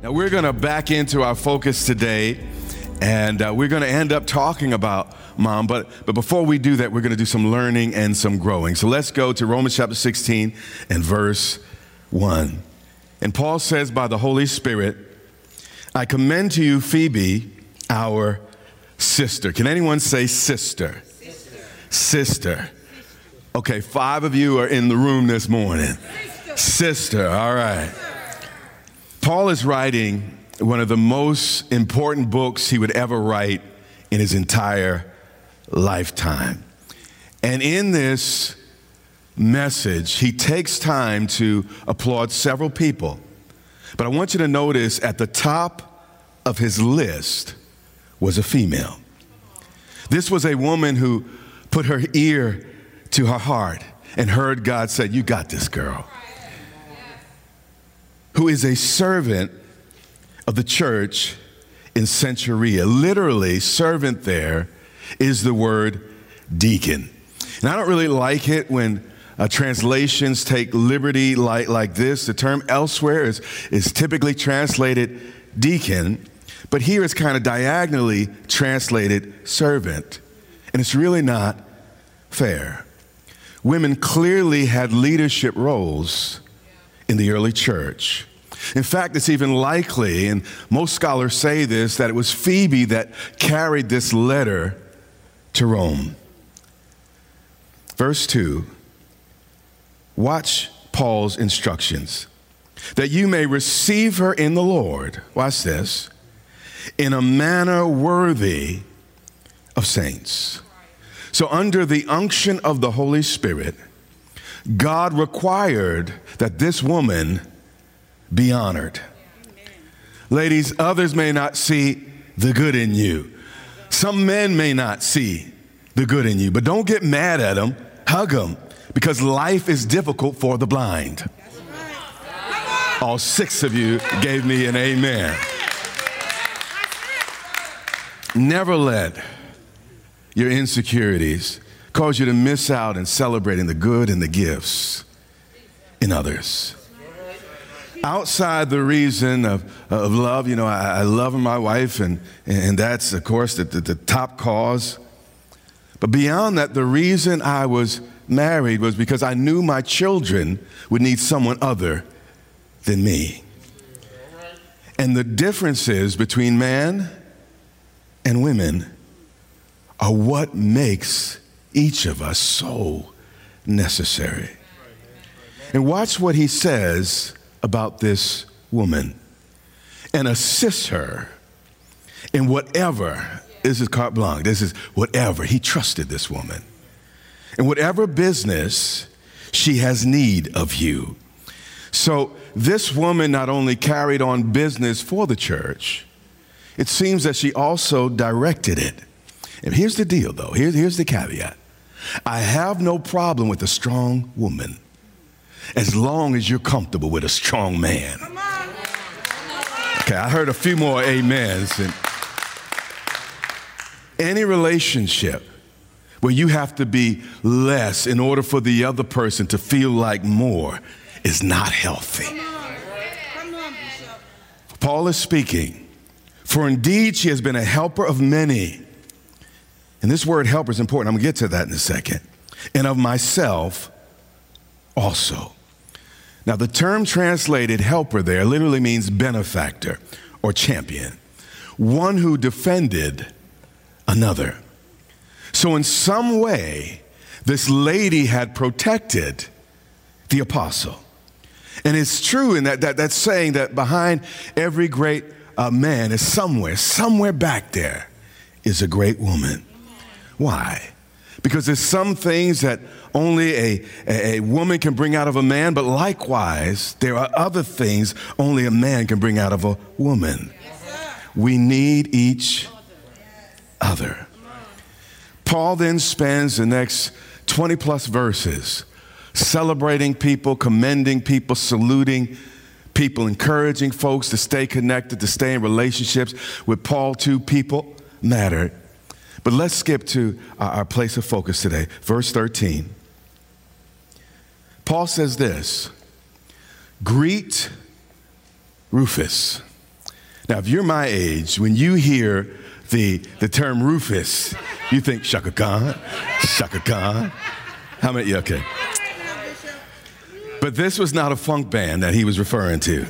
Now, we're going to back into our focus today, and uh, we're going to end up talking about mom. But, but before we do that, we're going to do some learning and some growing. So let's go to Romans chapter 16 and verse 1. And Paul says, By the Holy Spirit, I commend to you Phoebe, our sister. Can anyone say sister? Sister. sister. Okay, five of you are in the room this morning. Sister, sister all right. Paul is writing one of the most important books he would ever write in his entire lifetime. And in this message, he takes time to applaud several people. But I want you to notice at the top of his list was a female. This was a woman who put her ear to her heart and heard God say, You got this, girl who is a servant of the church in Cenchrea. Literally, servant there is the word deacon. And I don't really like it when uh, translations take liberty like, like this. The term elsewhere is, is typically translated deacon, but here it's kind of diagonally translated servant. And it's really not fair. Women clearly had leadership roles in the early church. In fact, it's even likely, and most scholars say this, that it was Phoebe that carried this letter to Rome. Verse 2 Watch Paul's instructions that you may receive her in the Lord. Watch this in a manner worthy of saints. So, under the unction of the Holy Spirit, God required that this woman be honored. Ladies, others may not see the good in you. Some men may not see the good in you, but don't get mad at them, hug them, because life is difficult for the blind. All six of you gave me an amen. Never let your insecurities cause you to miss out in celebrating the good and the gifts in others outside the reason of, of love, you know, I, I love my wife, and, and that's, of course, the, the, the top cause. But beyond that, the reason I was married was because I knew my children would need someone other than me. And the differences between man and women are what makes each of us so necessary. And watch what he says about this woman and assist her in whatever. This is carte blanche. This is whatever. He trusted this woman. In whatever business she has need of you. So this woman not only carried on business for the church, it seems that she also directed it. And here's the deal, though. Here's, here's the caveat I have no problem with a strong woman as long as you're comfortable with a strong man. Okay, I heard a few more amens. And any relationship where you have to be less in order for the other person to feel like more is not healthy. Paul is speaking, for indeed she has been a helper of many. And this word helper is important. I'm going to get to that in a second. And of myself also. Now, the term translated helper there literally means benefactor or champion, one who defended another. So, in some way, this lady had protected the apostle. And it's true in that, that that's saying that behind every great uh, man is somewhere, somewhere back there is a great woman. Why? Because there's some things that only a, a, woman can bring out of a man, but likewise, there are other things only a man can bring out of a woman. we need each other. Paul then spends the next 20 plus verses celebrating people, commending people, saluting people, encouraging folks to stay connected, to stay in relationships with Paul. Two people mattered. But let's skip to our place of focus today, verse 13. Paul says this Greet Rufus. Now, if you're my age, when you hear the, the term Rufus, you think Chaka Khan, Chaka Khan. How many? Okay. But this was not a funk band that he was referring to.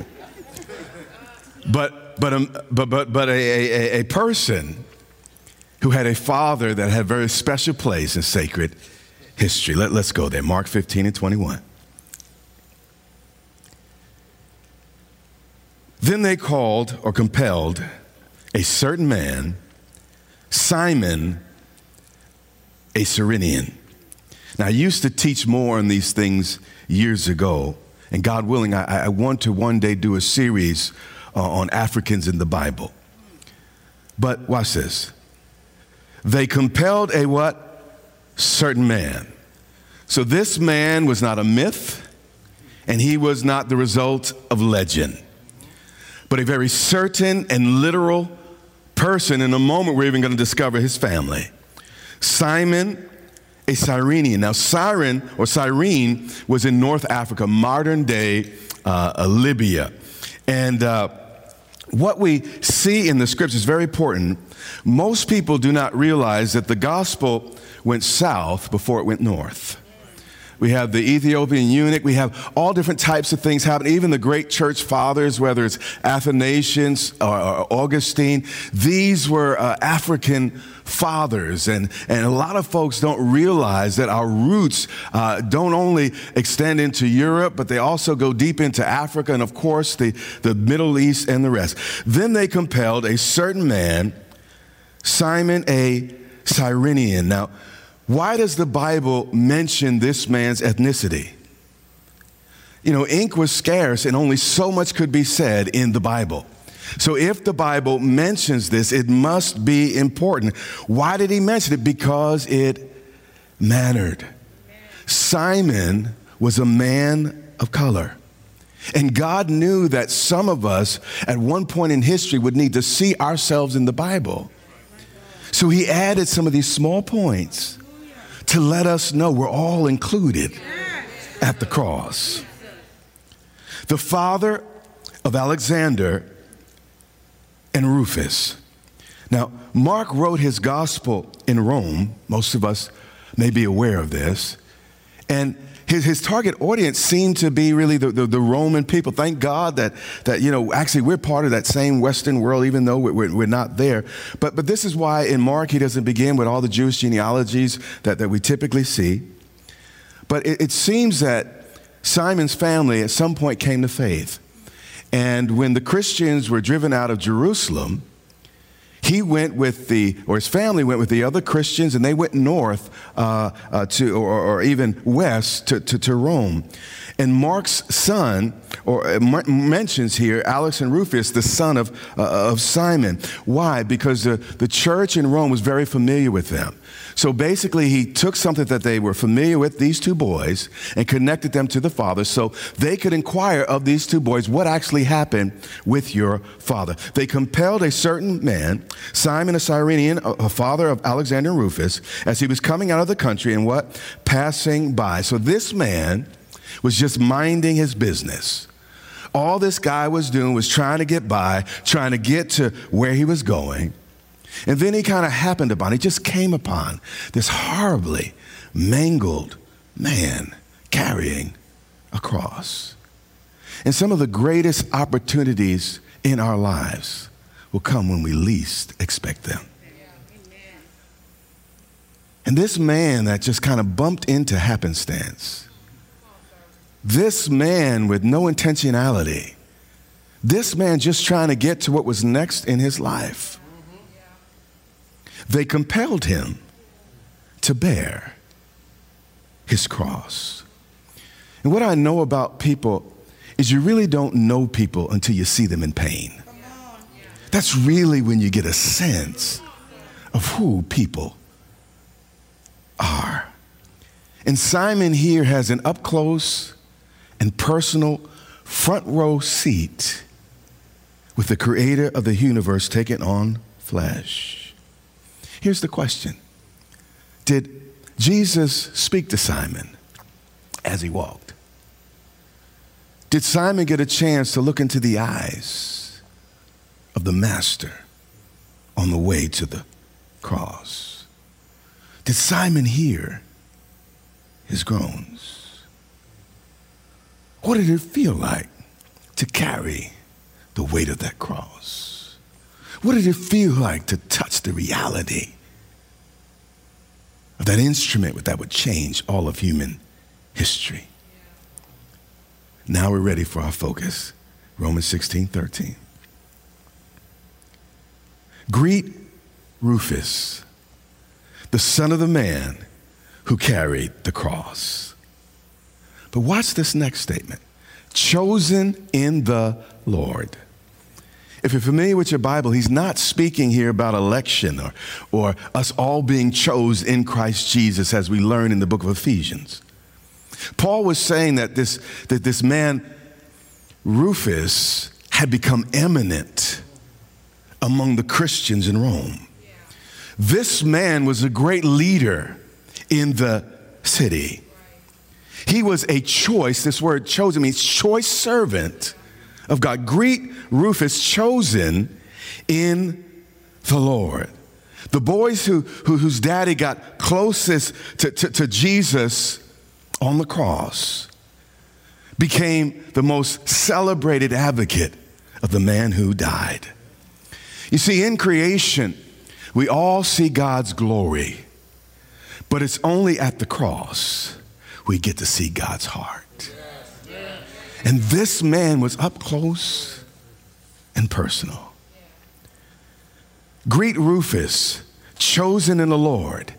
But, but, um, but, but, but a, a, a person who had a father that had a very special place in sacred history. Let, let's go there. Mark 15 and 21. Then they called or compelled a certain man, Simon, a Cyrenian. Now, I used to teach more on these things years ago, and God willing, I, I want to one day do a series uh, on Africans in the Bible. But watch this. They compelled a what? Certain man. So this man was not a myth, and he was not the result of legend, but a very certain and literal person. In a moment, we're even going to discover his family. Simon, a Cyrenian. Now, Cyrene or Cyrene was in North Africa, modern day uh, Libya. And uh, what we see in the scriptures is very important. Most people do not realize that the gospel went south before it went north. We have the Ethiopian eunuch. We have all different types of things happen. Even the great church fathers, whether it's Athanasius or, or Augustine, these were uh, African fathers. And, and a lot of folks don't realize that our roots uh, don't only extend into Europe, but they also go deep into Africa and, of course, the, the Middle East and the rest. Then they compelled a certain man, Simon a Cyrenian. Now, why does the Bible mention this man's ethnicity? You know, ink was scarce and only so much could be said in the Bible. So if the Bible mentions this, it must be important. Why did he mention it? Because it mattered. Simon was a man of color. And God knew that some of us at one point in history would need to see ourselves in the Bible. So he added some of these small points to let us know we're all included at the cross. The father of Alexander and Rufus. Now, Mark wrote his gospel in Rome. Most of us may be aware of this. And his, his target audience seemed to be really the, the, the, Roman people. Thank God that, that, you know, actually we're part of that same Western world, even though we're, we're not there. But, but this is why in Mark he doesn't begin with all the Jewish genealogies that, that we typically see. But it, it seems that Simon's family at some point came to faith. And when the Christians were driven out of Jerusalem, he went with the, or his family went with the other Christians, and they went north uh, uh, to, or, or, even west to, to, to, Rome. And Mark's son, or uh, mentions here, Alex and Rufus, the son of, uh, of Simon. Why? Because the, the church in Rome was very familiar with them. So basically, he took something that they were familiar with, these two boys, and connected them to the father so they could inquire of these two boys what actually happened with your father. They compelled a certain man, Simon a Cyrenian, a father of Alexander and Rufus, as he was coming out of the country and what? Passing by. So this man was just minding his business. All this guy was doing was trying to get by, trying to get to where he was going. And then he kind of happened upon, he just came upon this horribly mangled man carrying a cross. And some of the greatest opportunities in our lives will come when we least expect them. And this man that just kind of bumped into happenstance, this man with no intentionality, this man just trying to get to what was next in his life they compelled him to bear his cross. And what I know about people is you really don't know people until you see them in pain. That's really when you get a sense of who people are. And Simon here has an up close and personal front row seat with the creator of the universe taking on flesh. Here's the question Did Jesus speak to Simon as he walked? Did Simon get a chance to look into the eyes of the the Master on the way to the cross. Did Simon hear his groans? What did it feel like to carry the weight of that cross? What did it feel like to touch the reality of that instrument that would change all of human history? Now we're ready for our focus. Romans 16, 13. Greet Rufus, the son of the man who carried the cross. But watch this next statement chosen in the Lord. If you're familiar with your Bible, he's not speaking here about election or, or us all being chose in Christ Jesus as we learn in the book of Ephesians. Paul was saying that this, that this man, Rufus, had become eminent among the Christians in Rome. This man was a great leader in the city. He was a choice, this word chosen means choice servant of God. Greet Rufus, chosen in the Lord. The boys who, who whose daddy got closest to, to, to Jesus on the cross became the most celebrated advocate of the man who died. You see, in creation, we all see God's glory, but it's only at the cross we get to see God's heart. And this man was up close and personal. Greet Rufus, chosen in the Lord,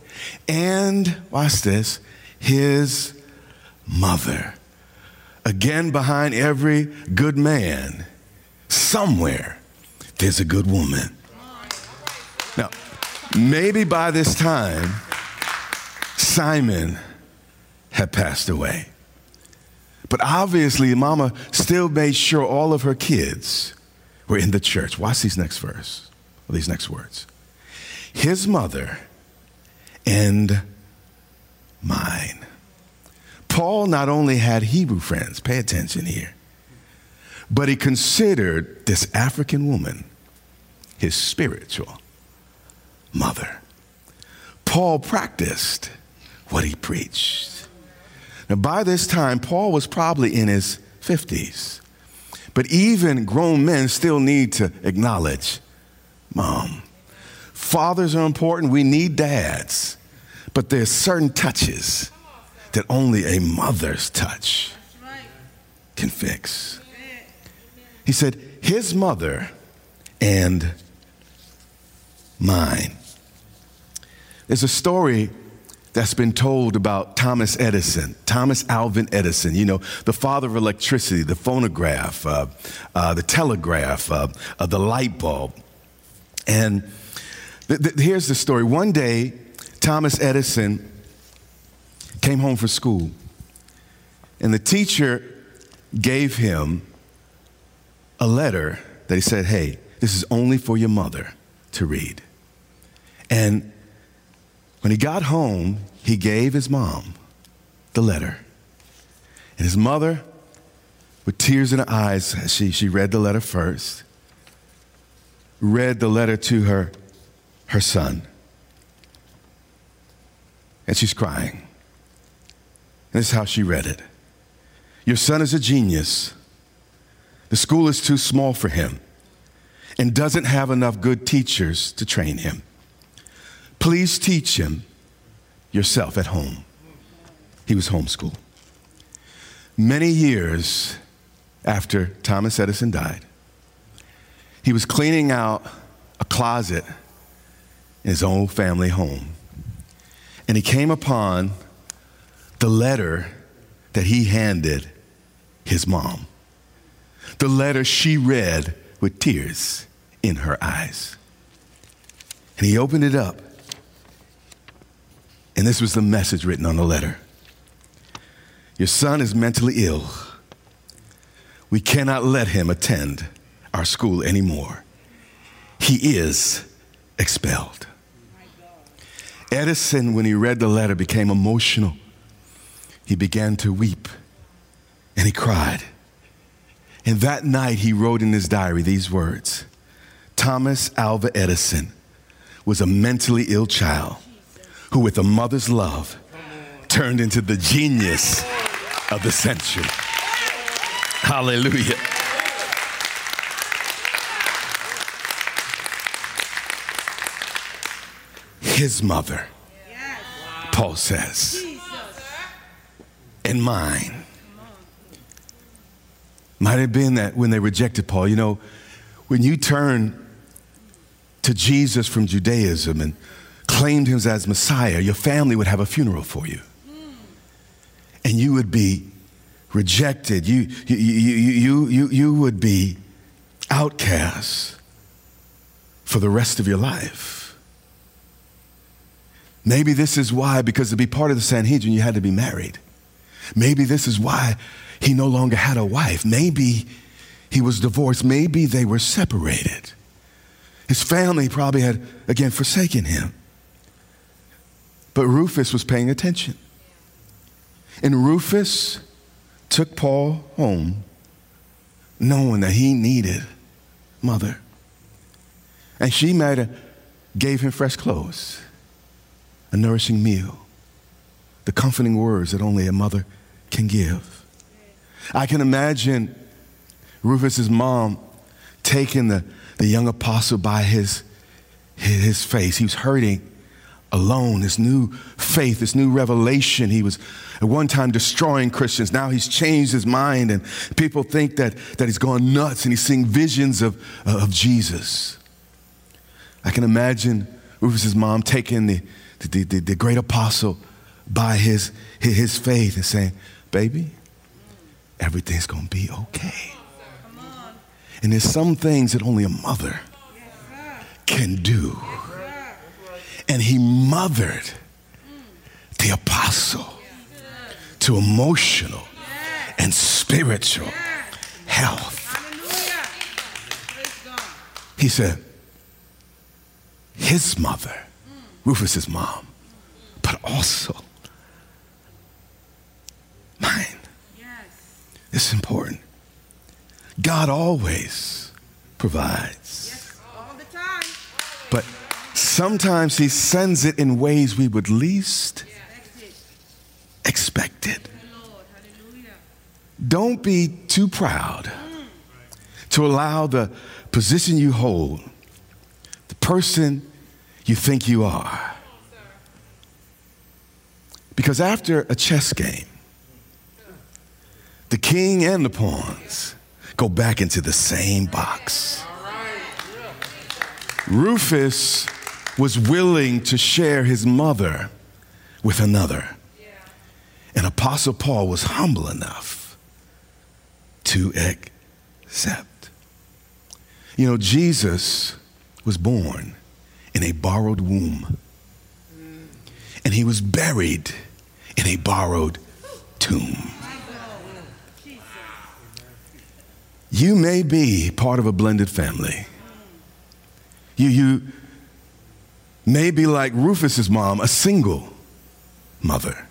and watch this, his mother. Again, behind every good man, somewhere there's a good woman. Now, maybe by this time, Simon had passed away. But obviously, mama still made sure all of her kids were in the church. Watch these next verse, these next words. His mother and mine. Paul not only had Hebrew friends, pay attention here, but he considered this African woman his spiritual mother. Paul practiced what he preached. Now, by this time, Paul was probably in his 50s, but even grown men still need to acknowledge mom. Fathers are important, we need dads, but there's certain touches that only a mother's touch can fix. He said, his mother and mine. There's a story that's been told about Thomas Edison, Thomas Alvin Edison, you know, the father of electricity, the phonograph, uh, uh, the telegraph, uh, uh the light bulb. And th- th- here's the story. One day, Thomas Edison came home from school, and the teacher gave him a letter that he said, Hey, this is only for your mother to read. And when he got home, he gave his mom the letter. And his mother, with tears in her eyes, she, she read the letter first, read the letter to her, her son. And she's crying. And this is how she read it Your son is a genius. The school is too small for him and doesn't have enough good teachers to train him. Please teach him yourself at home. He was homeschooled. Many years after Thomas Edison died, he was cleaning out a closet in his own family home. And he came upon the letter that he handed his mom. The letter she read with tears in her eyes. And he opened it up and this was the message written on the letter Your son is mentally ill. We cannot let him attend our school anymore. He is expelled. Edison, when he read the letter, became emotional. He began to weep and he cried. And that night, he wrote in his diary these words Thomas Alva Edison was a mentally ill child who, with a mother's love, turned into the genius of the century. Hallelujah. His mother, Paul says, and mine. Might have been that when they rejected Paul, you know, when you turn to Jesus from Judaism and claimed him as Messiah, your family would have a funeral for you. And you would be rejected. You, you, you, you, you, would be outcast for the rest of your life. Maybe this is why, because to be part of the Sanhedrin, you had to be married. Maybe this is why he no longer had a wife. Maybe he was divorced. Maybe they were separated. His family probably had, again, forsaken him. But Rufus was paying attention. And Rufus took Paul home knowing that he needed mother. And she might have gave him fresh clothes, a nourishing meal, the comforting words that only a mother can give. I can imagine Rufus's mom taking the, the young apostle by his, his face. He was hurting alone, this new faith, this new revelation. He was at one time destroying Christians. Now he's changed his mind, and people think that, that he's gone nuts and he's seeing visions of, uh, of Jesus. I can imagine Rufus's mom taking the, the, the, the great apostle by his, his faith and saying, Baby, everything's going to be okay. And there's some things that only a mother can do. And he mothered the apostle to emotional and spiritual health. He said, his mother, Rufus's mom, but also mine. This is important. God always provides. But sometimes He sends it in ways we would least expect it. Don't be too proud to allow the position you hold, the person you think you are. Because after a chess game, the king and the pawns go back into the same box. Rufus was willing to share his mother with another. And Apostle Paul was humble enough to accept. You know, Jesus was born in a borrowed womb, and he was buried in a borrowed tomb. You may be part of a blended family. You, you may be like Rufus's mom, a single mother.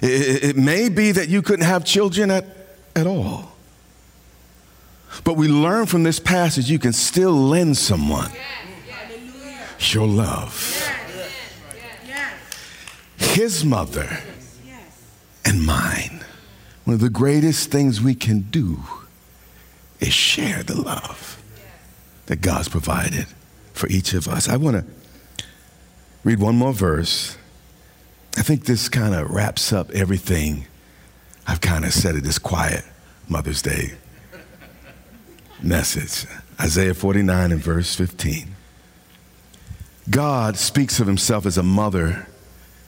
It, it, may be that you couldn't have children at, at all. But we learn from this passage you can still lend someone your love. His mother and mine. One of the greatest things we can do is share the love that God's provided for each of us. I want to read one more verse. I think this kind of wraps up everything I've kind of said at this quiet Mother's Day message. Isaiah 49 and verse 15. God speaks of himself as a mother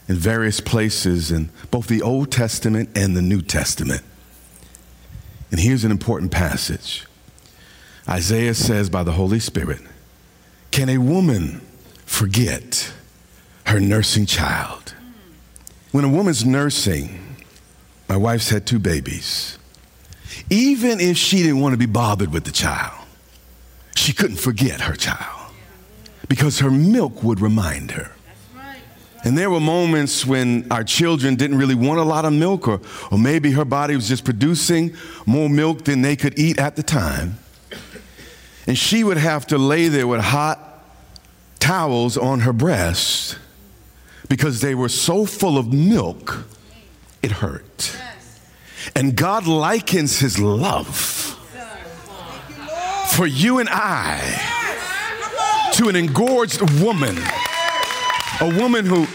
in various places in both the Old Testament and the New Testament. And here's an important passage Isaiah says by the Holy Spirit Can a woman forget her nursing child? When a woman's nursing, my wife's had two babies. Even if she didn't want to be bothered with the child, she couldn't forget her child because her milk would remind her. And there were moments when our children didn't really want a lot of milk, or, or maybe her body was just producing more milk than they could eat at the time. And she would have to lay there with hot towels on her breast because they were so full of milk, it hurt. And God likens his love for you and I to an engorged woman, a woman who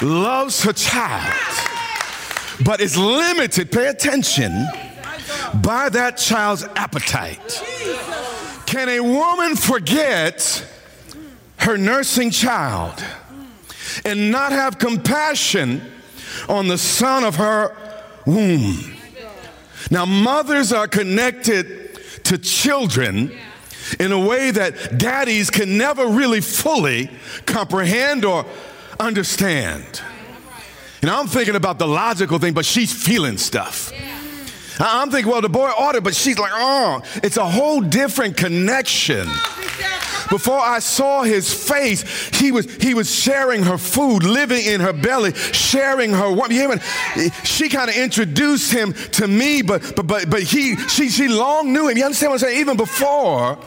loves her child, but is limited, pay attention, by that child's appetite. Can a woman forget her nursing child and not have compassion on the son of her womb? Now, mothers are connected to children in a way that daddies can never really fully comprehend or understand. And I'm thinking about the logical thing, but she's feeling stuff. I'm thinking, well, the boy ordered, but she's like, oh, it's a whole different connection. Before I saw his face, he was he was sharing her food, living in her belly, sharing her. You She kind of introduced him to me, but but but but he she she long knew him. You understand what I'm saying? Even before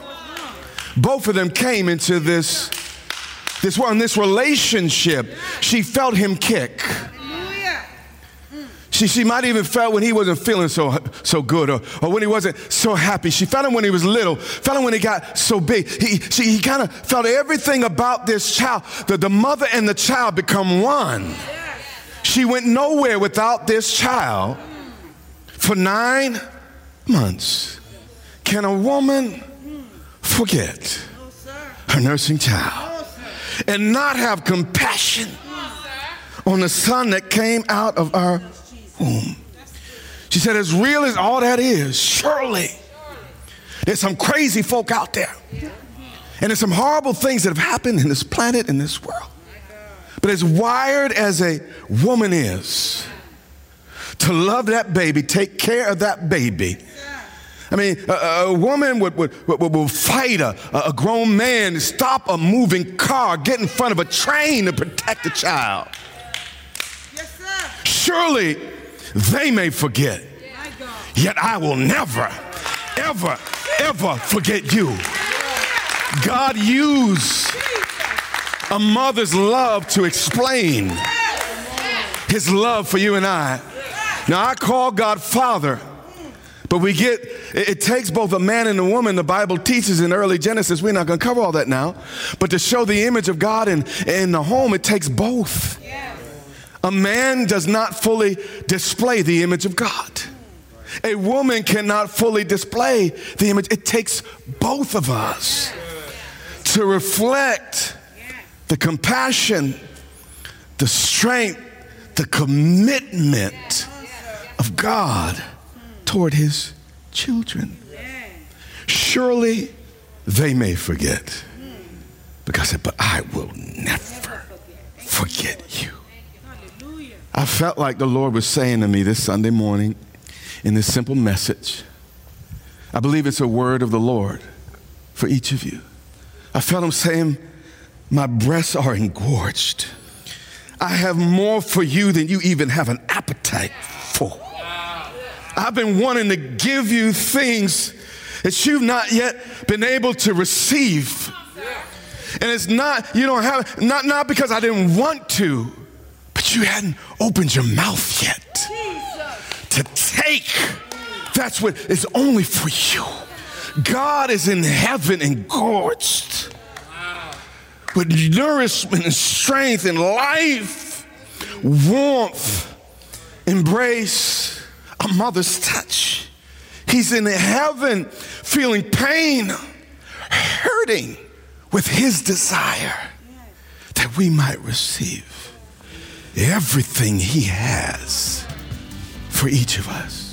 both of them came into this this one this relationship, she felt him kick. She, she might even felt when he wasn't feeling so, so good or, or when he wasn't so happy. She felt him when he was little, felt him when he got so big. He, she, he kind of felt everything about this child, that the mother and the child become one. She went nowhere without this child for nine months. Can a woman forget her nursing child and not have compassion on the son that came out of our womb. She said, as real as all that is, surely there's some crazy folk out there. And there's some horrible things that have happened in this planet, in this world. But as wired as a woman is, to love that baby, take care of that baby. I mean, a, a woman would, would, would, would fight a, a grown man, stop a moving car, get in front of a train to protect a child. Yes, Surely they may forget, yet I will never, ever, ever forget you. God used a mother's love to explain his love for you and I. Now, I call God Father. But we get, it takes both a man and a woman. The Bible teaches in early Genesis, we're not going to cover all that now. But to show the image of God in, in the home, it takes both. A man does not fully display the image of God. A woman cannot fully display the image. It takes both of us to reflect the compassion, the strength, the commitment of God toward his children. Surely they may forget. Because, but I will never forget you. I felt like the Lord was saying to me this Sunday morning in this simple message. I believe it's a word of the Lord for each of you. I felt Him saying, My breasts are engorged. I have more for you than you even have an appetite for. I've been wanting to give you things that you've not yet been able to receive. And it's not, you don't have, not, not because I didn't want to, you hadn't opened your mouth yet to take. That's what is only for you. God is in heaven engorged with nourishment and strength and life, warmth, embrace, a mother's touch. He's in heaven feeling pain, hurting with his desire that we might receive everything He has for each of us.